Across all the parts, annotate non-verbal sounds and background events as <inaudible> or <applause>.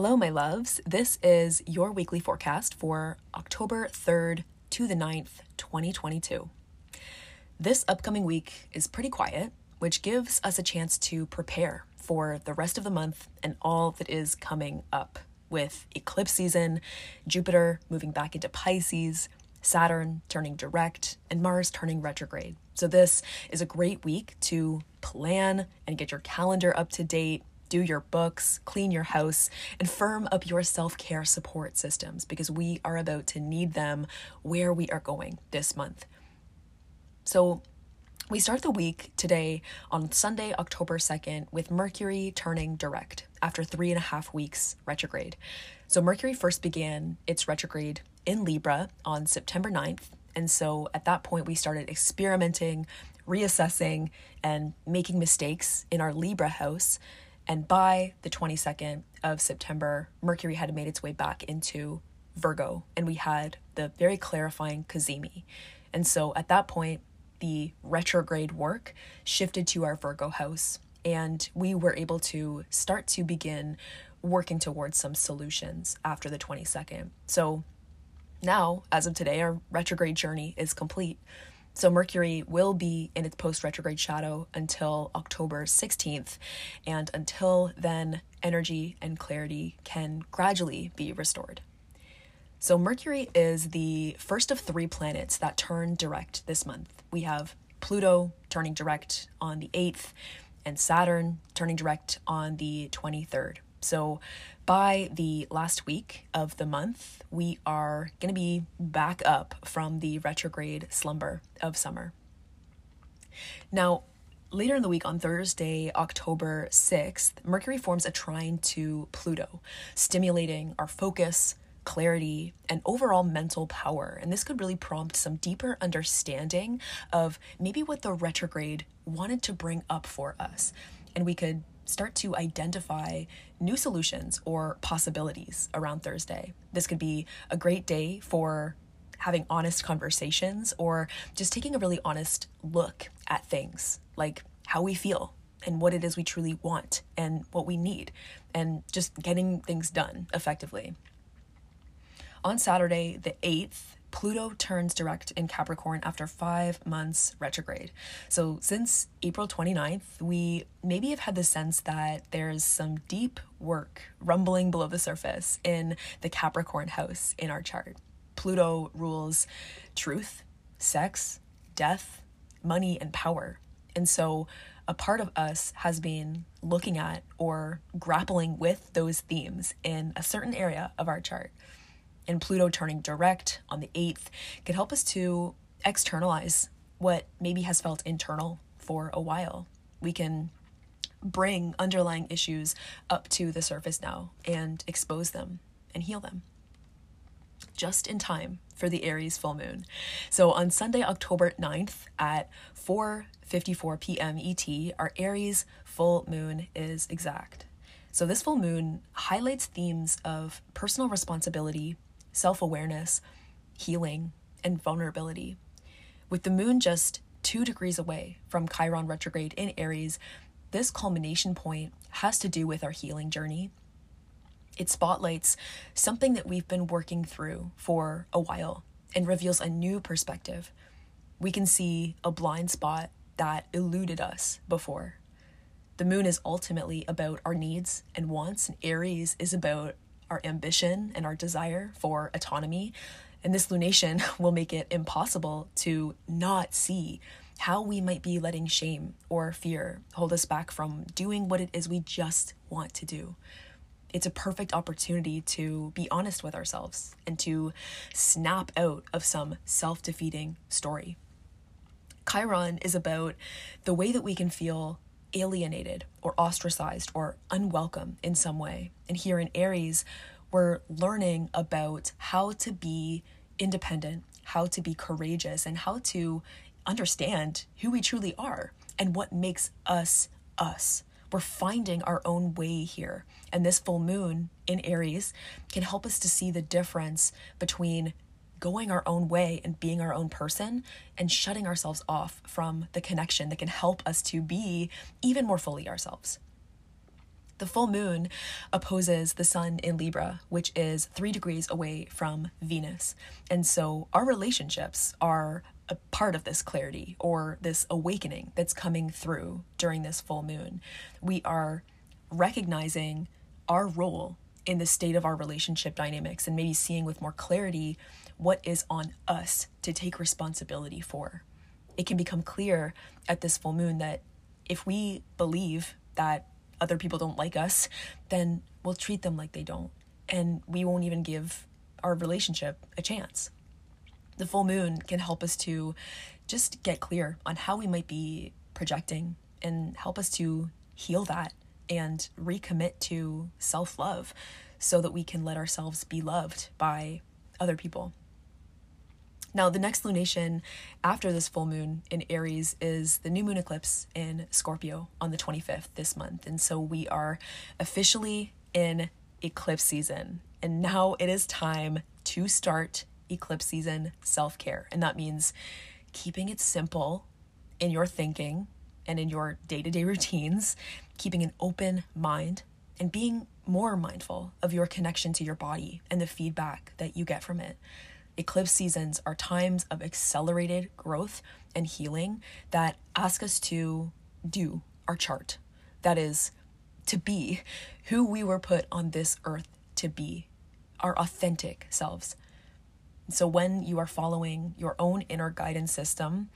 Hello, my loves. This is your weekly forecast for October 3rd to the 9th, 2022. This upcoming week is pretty quiet, which gives us a chance to prepare for the rest of the month and all that is coming up with eclipse season, Jupiter moving back into Pisces, Saturn turning direct, and Mars turning retrograde. So, this is a great week to plan and get your calendar up to date, do your books, clean your house, and firm up your self care support systems because we are about to need them where we are going this month. So, we start the week today on Sunday, October 2nd, with Mercury turning direct after three and a half weeks retrograde. So, Mercury first began its retrograde in Libra on September 9th. And so, at that point, we started experimenting, reassessing, and making mistakes in our Libra house. And by the 22nd of September, Mercury had made its way back into Virgo, and we had the very clarifying Cazimi. And so, at that point, the retrograde work shifted to our Virgo house, and we were able to start to begin working towards some solutions after the 22nd. So now, as of today, our retrograde journey is complete. So Mercury will be in its post retrograde shadow until October 16th, and until then, energy and clarity can gradually be restored. So, Mercury is the first of three planets that turn direct this month. We have Pluto turning direct on the 8th, and Saturn turning direct on the 23rd. So, by the last week of the month, we are going to be back up from the retrograde slumber of summer. Now, later in the week on Thursday, October 6th, Mercury forms a trine to Pluto, stimulating our focus, clarity, and overall mental power. And this could really prompt some deeper understanding of maybe what the retrograde wanted to bring up for us. And we could start to identify new solutions or possibilities around Thursday. This could be a great day for having honest conversations or just taking a really honest look at things like how we feel and what it is we truly want and what we need and just getting things done effectively. On Saturday, the 8th, Pluto turns direct in Capricorn after five months retrograde. So, since April 29th, we maybe have had the sense that there's some deep work rumbling below the surface in the Capricorn house in our chart. Pluto rules truth, sex, death, money, and power. And so, a part of us has been looking at or grappling with those themes in a certain area of our chart and Pluto turning direct on the 8th could help us to externalize what maybe has felt internal for a while. We can bring underlying issues up to the surface now and expose them and heal them. Just in time for the Aries full moon. So on Sunday, October 9th at 4:54 p.m. ET, our Aries full moon is exact. So this full moon highlights themes of personal responsibility, self awareness, healing, and vulnerability. With the moon just two degrees away from Chiron retrograde in Aries, this culmination point has to do with our healing journey. It spotlights something that we've been working through for a while and reveals a new perspective. We can see a blind spot that eluded us before. The moon is ultimately about our needs and wants, and Aries is about our ambition and our desire for autonomy. And this lunation <laughs> will make it impossible to not see how we might be letting shame or fear hold us back from doing what it is we just want to do. It's a perfect opportunity to be honest with ourselves and to snap out of some self defeating story. Chiron is about the way that we can feel alienated or ostracized or unwelcome in some way. And here in Aries, we're learning about how to be independent, how to be courageous, and how to understand who we truly are and what makes us us. We're finding our own way here. And this full moon in Aries can help us to see the difference between going our own way and being our own person and shutting ourselves off from the connection that can help us to be even more fully ourselves. The full moon opposes the sun in Libra, which is three degrees away from Venus. And so our relationships are a part of this clarity or this awakening that's coming through during this full moon. We are recognizing our role in the state of our relationship dynamics and maybe seeing with more clarity what is on us to take responsibility for. It can become clear at this full moon that if we believe that other people don't like us, then we'll treat them like they don't. And we won't even give our relationship a chance. The full moon can help us to just get clear on how we might be projecting and help us to heal that and recommit to self love so that we can let ourselves be loved by other people. Now, the next lunation after this full moon in Aries is the new moon eclipse in Scorpio on the 25th this month. And so we are officially in eclipse season. And now it is time to start eclipse season self care. And that means keeping it simple in your thinking and in your day to day routines, keeping an open mind, and being more mindful of your connection to your body and the feedback that you get from it. Eclipse seasons are times of accelerated growth and healing that ask us to do our chart. That is, to be who we were put on this earth to be, our authentic selves. So, when you are following your own inner guidance system,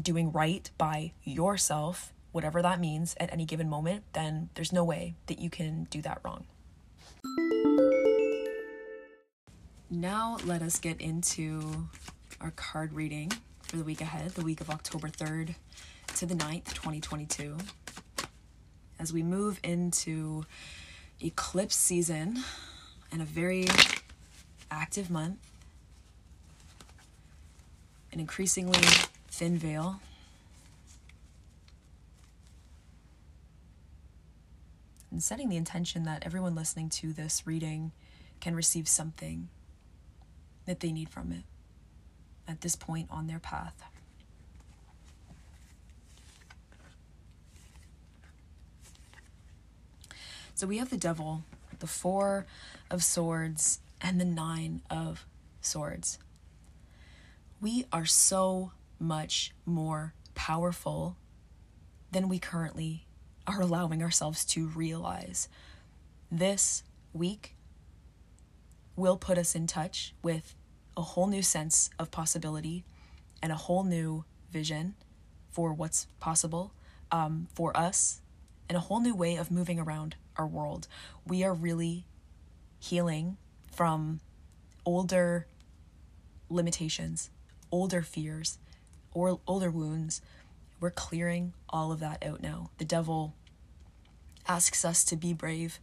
doing right by yourself, whatever that means at any given moment, then there's no way that you can do that wrong. Now, let us get into our card reading for the week ahead, the week of October 3rd to the 9th, 2022. As we move into eclipse season and a very active month, an increasingly thin veil. And setting the intention that everyone listening to this reading can receive something that they need from it at this point on their path. So we have the devil, the four of swords, and the nine of swords. We are so much more powerful than we currently are allowing ourselves to realize. This week will put us in touch with a whole new sense of possibility and a whole new vision for what's possible um, for us and a whole new way of moving around our world. We are really healing from older limitations, older fears, or older wounds. We're clearing all of that out now. The devil asks us to be brave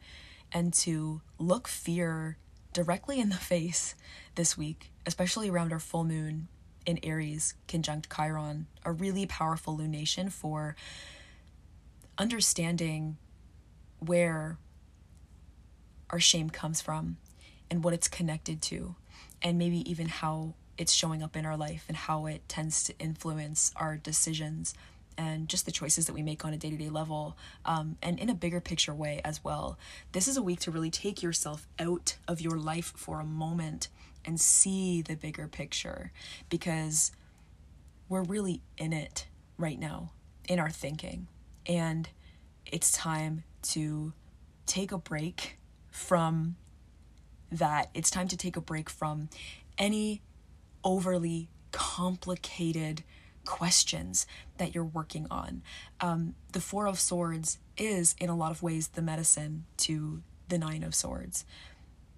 and to look fear directly in the face this week, especially around our full moon in Aries conjunct Chiron, a really powerful lunation for understanding where our shame comes from and what it's connected to, and maybe even how it's showing up in our life and how it tends to influence our decisions and just the choices that we make on a day to day level, um, and in a bigger picture way as well. This is a week to really take yourself out of your life for a moment and see the bigger picture because we're really in it right now in our thinking. And it's time to take a break from that. It's time to take a break from any overly complicated questions that you're working on. Um, the Four of Swords is, in a lot of ways, the medicine to the Nine of Swords.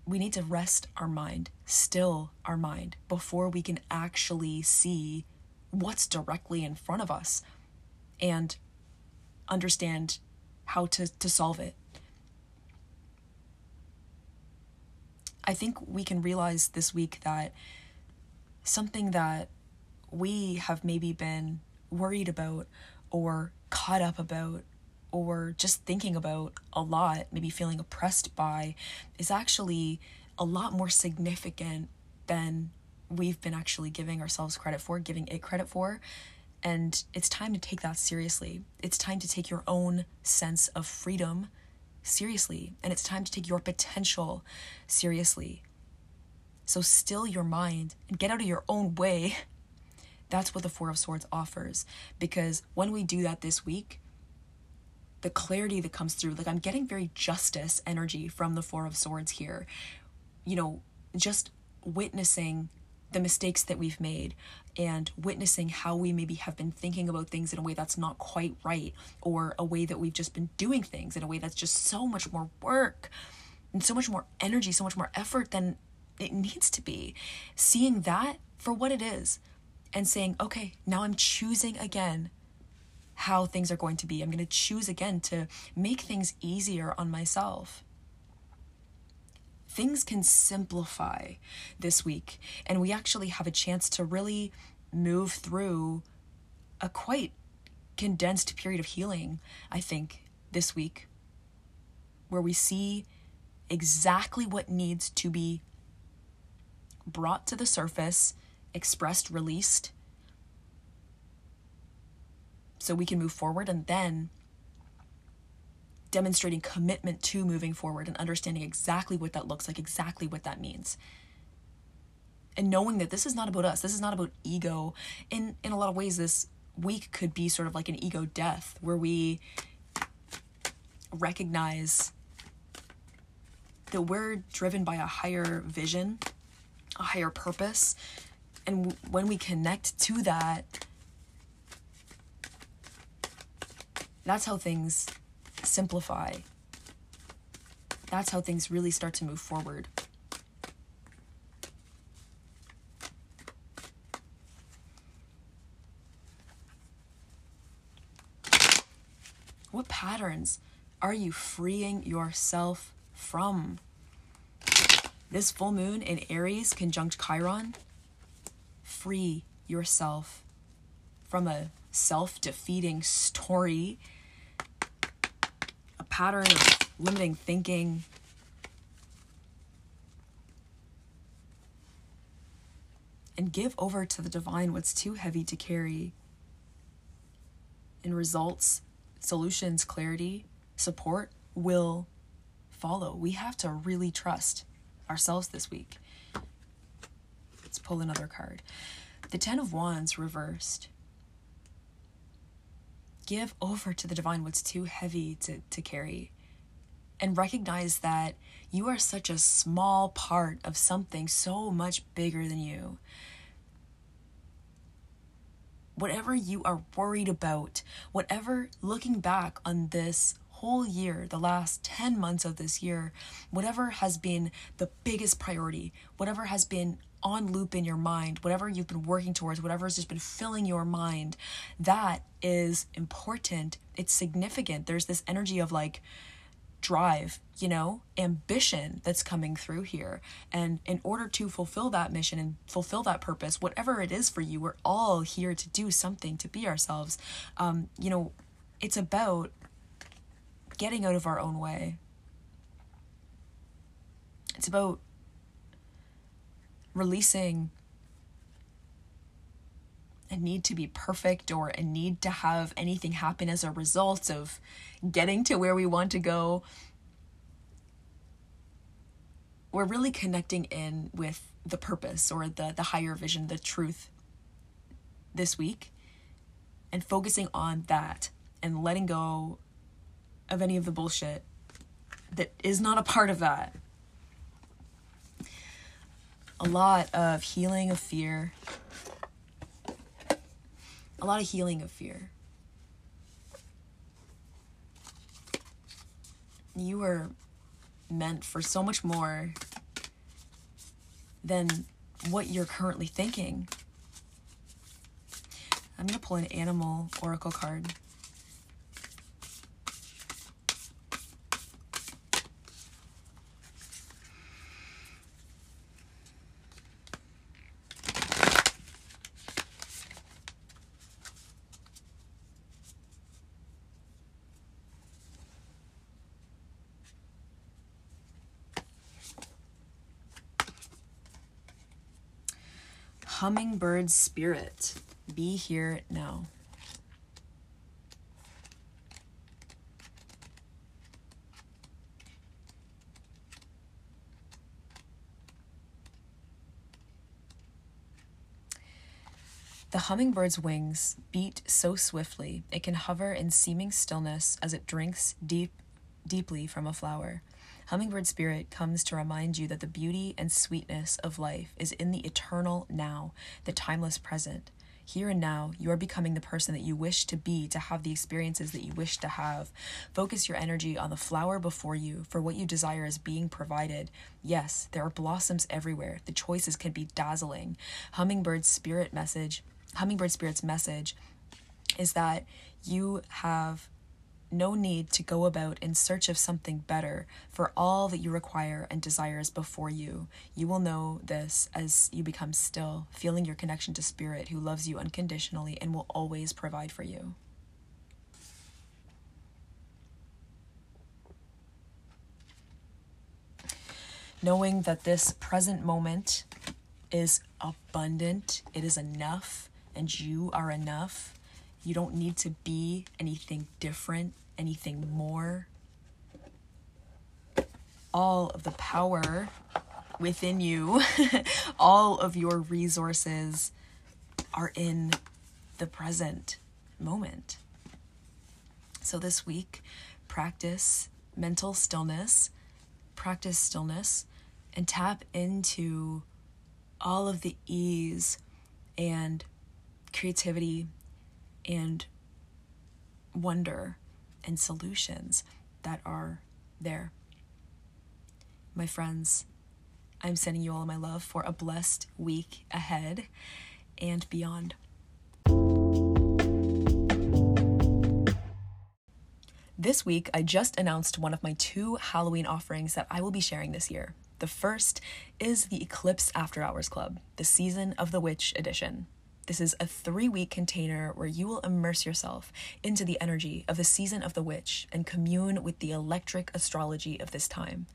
We need to rest our mind, still our mind, before we can actually see what's directly in front of us and understand how to, to solve it. I think we can realize this week that something that we have maybe been worried about or caught up about or just thinking about a lot, maybe feeling oppressed by, is actually a lot more significant than we've been actually giving ourselves credit for, giving it credit for. And it's time to take that seriously. It's time to take your own sense of freedom seriously, and it's time to take your potential seriously. So still your mind and get out of your own way. <laughs> That's what the Four of Swords offers. Because when we do that this week, the clarity that comes through, like I'm getting very justice energy from the Four of Swords here. You know, just witnessing the mistakes that we've made and witnessing how we maybe have been thinking about things in a way that's not quite right or a way that we've just been doing things in a way that's just so much more work and so much more energy, so much more effort than it needs to be. Seeing that for what it is and saying, okay, now I'm choosing again how things are going to be. I'm going to choose again to make things easier on myself. Things can simplify this week, and we actually have a chance to really move through a quite condensed period of healing, I think, this week, where we see exactly what needs to be brought to the surface, expressed, released, so we can move forward and then demonstrating commitment to moving forward and understanding exactly what that looks like, exactly what that means. And knowing that this is not about us, this is not about ego. In in a lot of ways this week could be sort of like an ego death where we recognize that we're driven by a higher vision a higher purpose. And when we connect to that, that's how things simplify. That's how things really start to move forward. What patterns are you freeing yourself from? This full moon in Aries conjunct Chiron, free yourself from a self defeating story, a pattern of limiting thinking. And give over to the divine what's too heavy to carry. And results, solutions, clarity, support will follow. We have to really trust ourselves this week. Pull another card. The Ten of Wands reversed. Give over to the divine what's too heavy to, to carry. And recognize that you are such a small part of something so much bigger than you. Whatever you are worried about, whatever looking back on this whole year, the last 10 months of this year, whatever has been the biggest priority, whatever has been on loop in your mind, whatever you've been working towards, whatever has just been filling your mind, that is important. It's significant. There's this energy of like drive, you know, ambition that's coming through here. And in order to fulfill that mission and fulfill that purpose, whatever it is for you, we're all here to do something to be ourselves. Um, you know, it's about getting out of our own way. It's about releasing a need to be perfect or a need to have anything happen as a result of getting to where we want to go. We're really connecting in with the purpose or the, the higher vision, the truth this week, and focusing on that and letting go of any of the bullshit that is not a part of that. A lot of healing of fear. A lot of healing of fear. You are meant for so much more than what you're currently thinking. I'm going to pull an animal oracle card. hummingbird spirit. Be here now. The hummingbird's wings beat so swiftly it can hover in seeming stillness as it drinks deep deeply from a flower. Hummingbird Spirit comes to remind you that the beauty and sweetness of life is in the eternal now, the timeless present. Here and now, you are becoming the person that you wish to be to have the experiences that you wish to have. Focus your energy on the flower before you, for what you desire is being provided. Yes, there are blossoms everywhere. The choices can be dazzling. Hummingbird Spirit message, Hummingbird Spirit's message is that you have no need to go about in search of something better, for all that you require and desires before you. You will know this as you become still, feeling your connection to Spirit, who loves you unconditionally and will always provide for you. Knowing that this present moment is abundant, it is enough, and you are enough you don't need to be anything different, anything more. All of the power within you, <laughs> all of your resources are in the present moment. So this week, practice mental stillness, practice stillness, and tap into all of the ease and creativity and wonder and solutions that are there. My friends, I'm sending you all my love for a blessed week ahead and beyond. This week, I just announced one of my two Halloween offerings that I will be sharing this year. The first is the Eclipse After Hours Club, the Season of the Witch edition. This is a three week container where you will immerse yourself into the energy of the season of the witch and commune with the electric astrology of this time.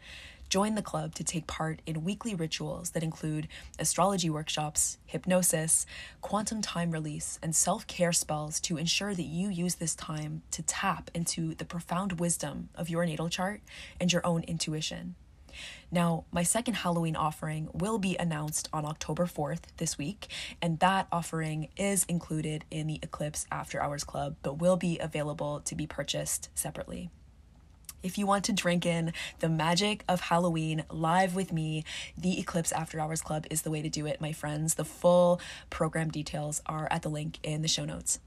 Join the club to take part in weekly rituals that include astrology workshops, hypnosis, quantum time release, and self care spells to ensure that you use this time to tap into the profound wisdom of your natal chart and your own intuition. Now, my second Halloween offering will be announced on October 4th this week, and that offering is included in the Eclipse After Hours Club, but will be available to be purchased separately. If you want to drink in the magic of Halloween live with me, the Eclipse After Hours Club is the way to do it, my friends. The full program details are at the link in the show notes.